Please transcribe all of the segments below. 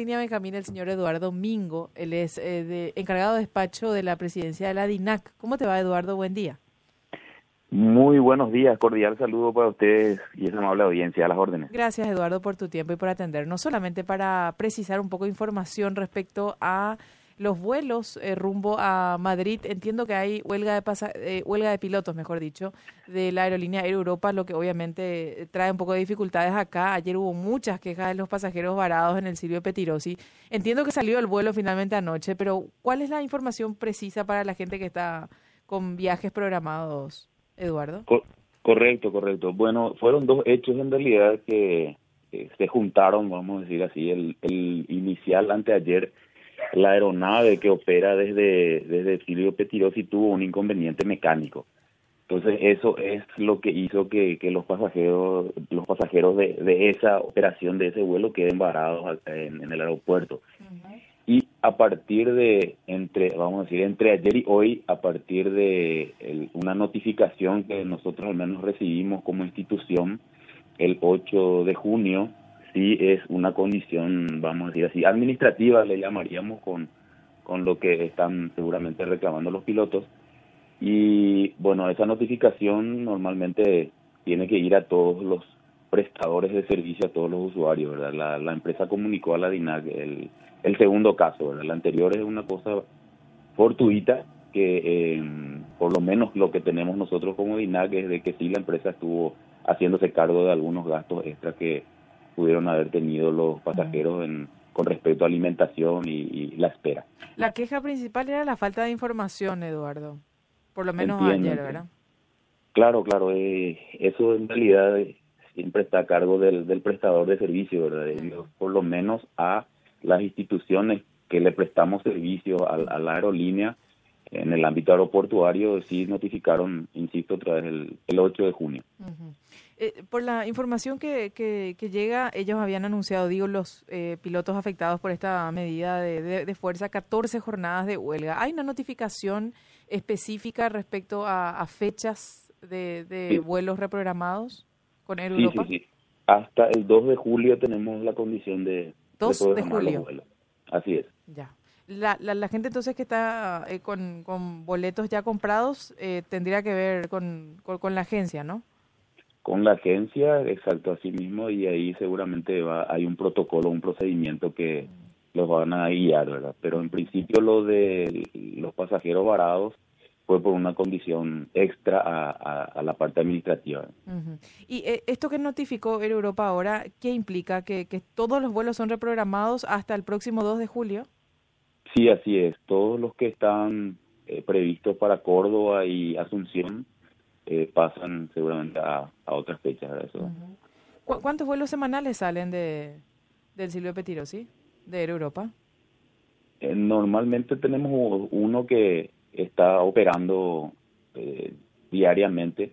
línea Benjamín el señor Eduardo Mingo, él es eh, de, encargado de despacho de la presidencia de la DINAC. ¿Cómo te va, Eduardo? Buen día. Muy buenos días, cordial saludo para ustedes y esa amable audiencia, a las órdenes. Gracias, Eduardo, por tu tiempo y por atendernos. Solamente para precisar un poco de información respecto a los vuelos eh, rumbo a Madrid. Entiendo que hay huelga de, pasa eh, huelga de pilotos, mejor dicho, de la aerolínea Air Europa, lo que obviamente trae un poco de dificultades acá. Ayer hubo muchas quejas de los pasajeros varados en el Silvio Petirosi. Entiendo que salió el vuelo finalmente anoche, pero ¿cuál es la información precisa para la gente que está con viajes programados, Eduardo? correcto, correcto. Bueno, fueron dos hechos en realidad que se juntaron, vamos a decir así, el, el inicial anteayer la aeronave que opera desde, desde Silvio Petirosi tuvo un inconveniente mecánico. Entonces eso es lo que hizo que, que los pasajeros los pasajeros de, de, esa operación de ese vuelo queden varados en, en el aeropuerto. Y a partir de entre vamos a decir entre ayer y hoy a partir de una notificación que nosotros al menos recibimos como institución el 8 de junio sí es una condición, vamos a decir así, administrativa, le llamaríamos con, con lo que están seguramente reclamando los pilotos. Y bueno, esa notificación normalmente tiene que ir a todos los prestadores de servicio, a todos los usuarios, ¿verdad? La, la empresa comunicó a la DINAC el, el segundo caso, ¿verdad? El anterior es una cosa fortuita que eh, por lo menos lo que tenemos nosotros como DINAC es de que sí la empresa estuvo haciéndose cargo de algunos gastos extra que pudieron haber tenido los pasajeros en, con respecto a alimentación y, la espera. La queja principal era la falta de información, Eduardo, por lo menos ayer, ¿verdad? Claro, claro, eh, eso en realidad siempre está a cargo del, del prestador de servicio, ¿verdad? Por lo menos a las instituciones que le prestamos servicio a, la aerolínea en el ámbito aeroportuario sí notificaron, insisto, otra vez el, el 8 de junio. Eh, por la información que, que, llega, ellos habían anunciado, digo, los eh, pilotos afectados por esta medida de, de, fuerza, 14 jornadas de huelga. ¿Hay una notificación específica respecto a, fechas de, vuelos reprogramados con Air Europa? Sí, sí, Hasta el 2 de julio tenemos la condición de... 2 de, julio. Así es. Ya. La, la, gente entonces que está eh, con, con, boletos ya comprados tendría que ver con, con la agencia, ¿no? Con la agencia, exacto, así mismo, y ahí seguramente va, hay un protocolo, un procedimiento que los van a guiar, ¿verdad? Pero en principio lo de los pasajeros varados fue por una condición extra a, la parte administrativa. ¿Y eh, esto que notificó Europa ahora, qué implica? ¿Que, ¿Que todos los vuelos son reprogramados hasta el próximo 2 de julio? Sí, así es. Todos los que están eh, previstos para Córdoba y Asunción eh, pasan seguramente a, otras fechas. Eso. ¿Cuántos vuelos semanales salen de del Silvio Petiro, sí? De Europa. Eh, normalmente tenemos uno que está operando eh, diariamente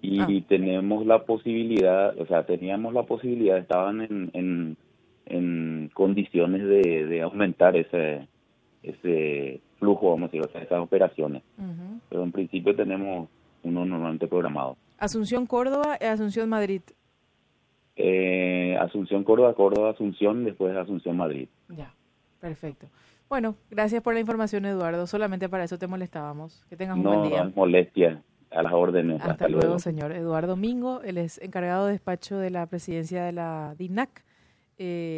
y ah. tenemos la posibilidad, o sea, teníamos la posibilidad, estaban en, en, en condiciones de, de aumentar ese ese flujo, vamos a decir, o sea, esas operaciones. Pero en principio tenemos uno normalmente programado. Asunción Córdoba y Asunción Madrid. Eh, Asunción Córdoba, Córdoba Asunción, después Asunción Madrid. Ya, perfecto. Bueno, gracias por la información, Eduardo. Solamente para eso te molestábamos. Que tengas un buen día. No, molestia. A las órdenes. Hasta, luego, señor. Eduardo Mingo, él es encargado de despacho de la presidencia de la DINAC. Eh,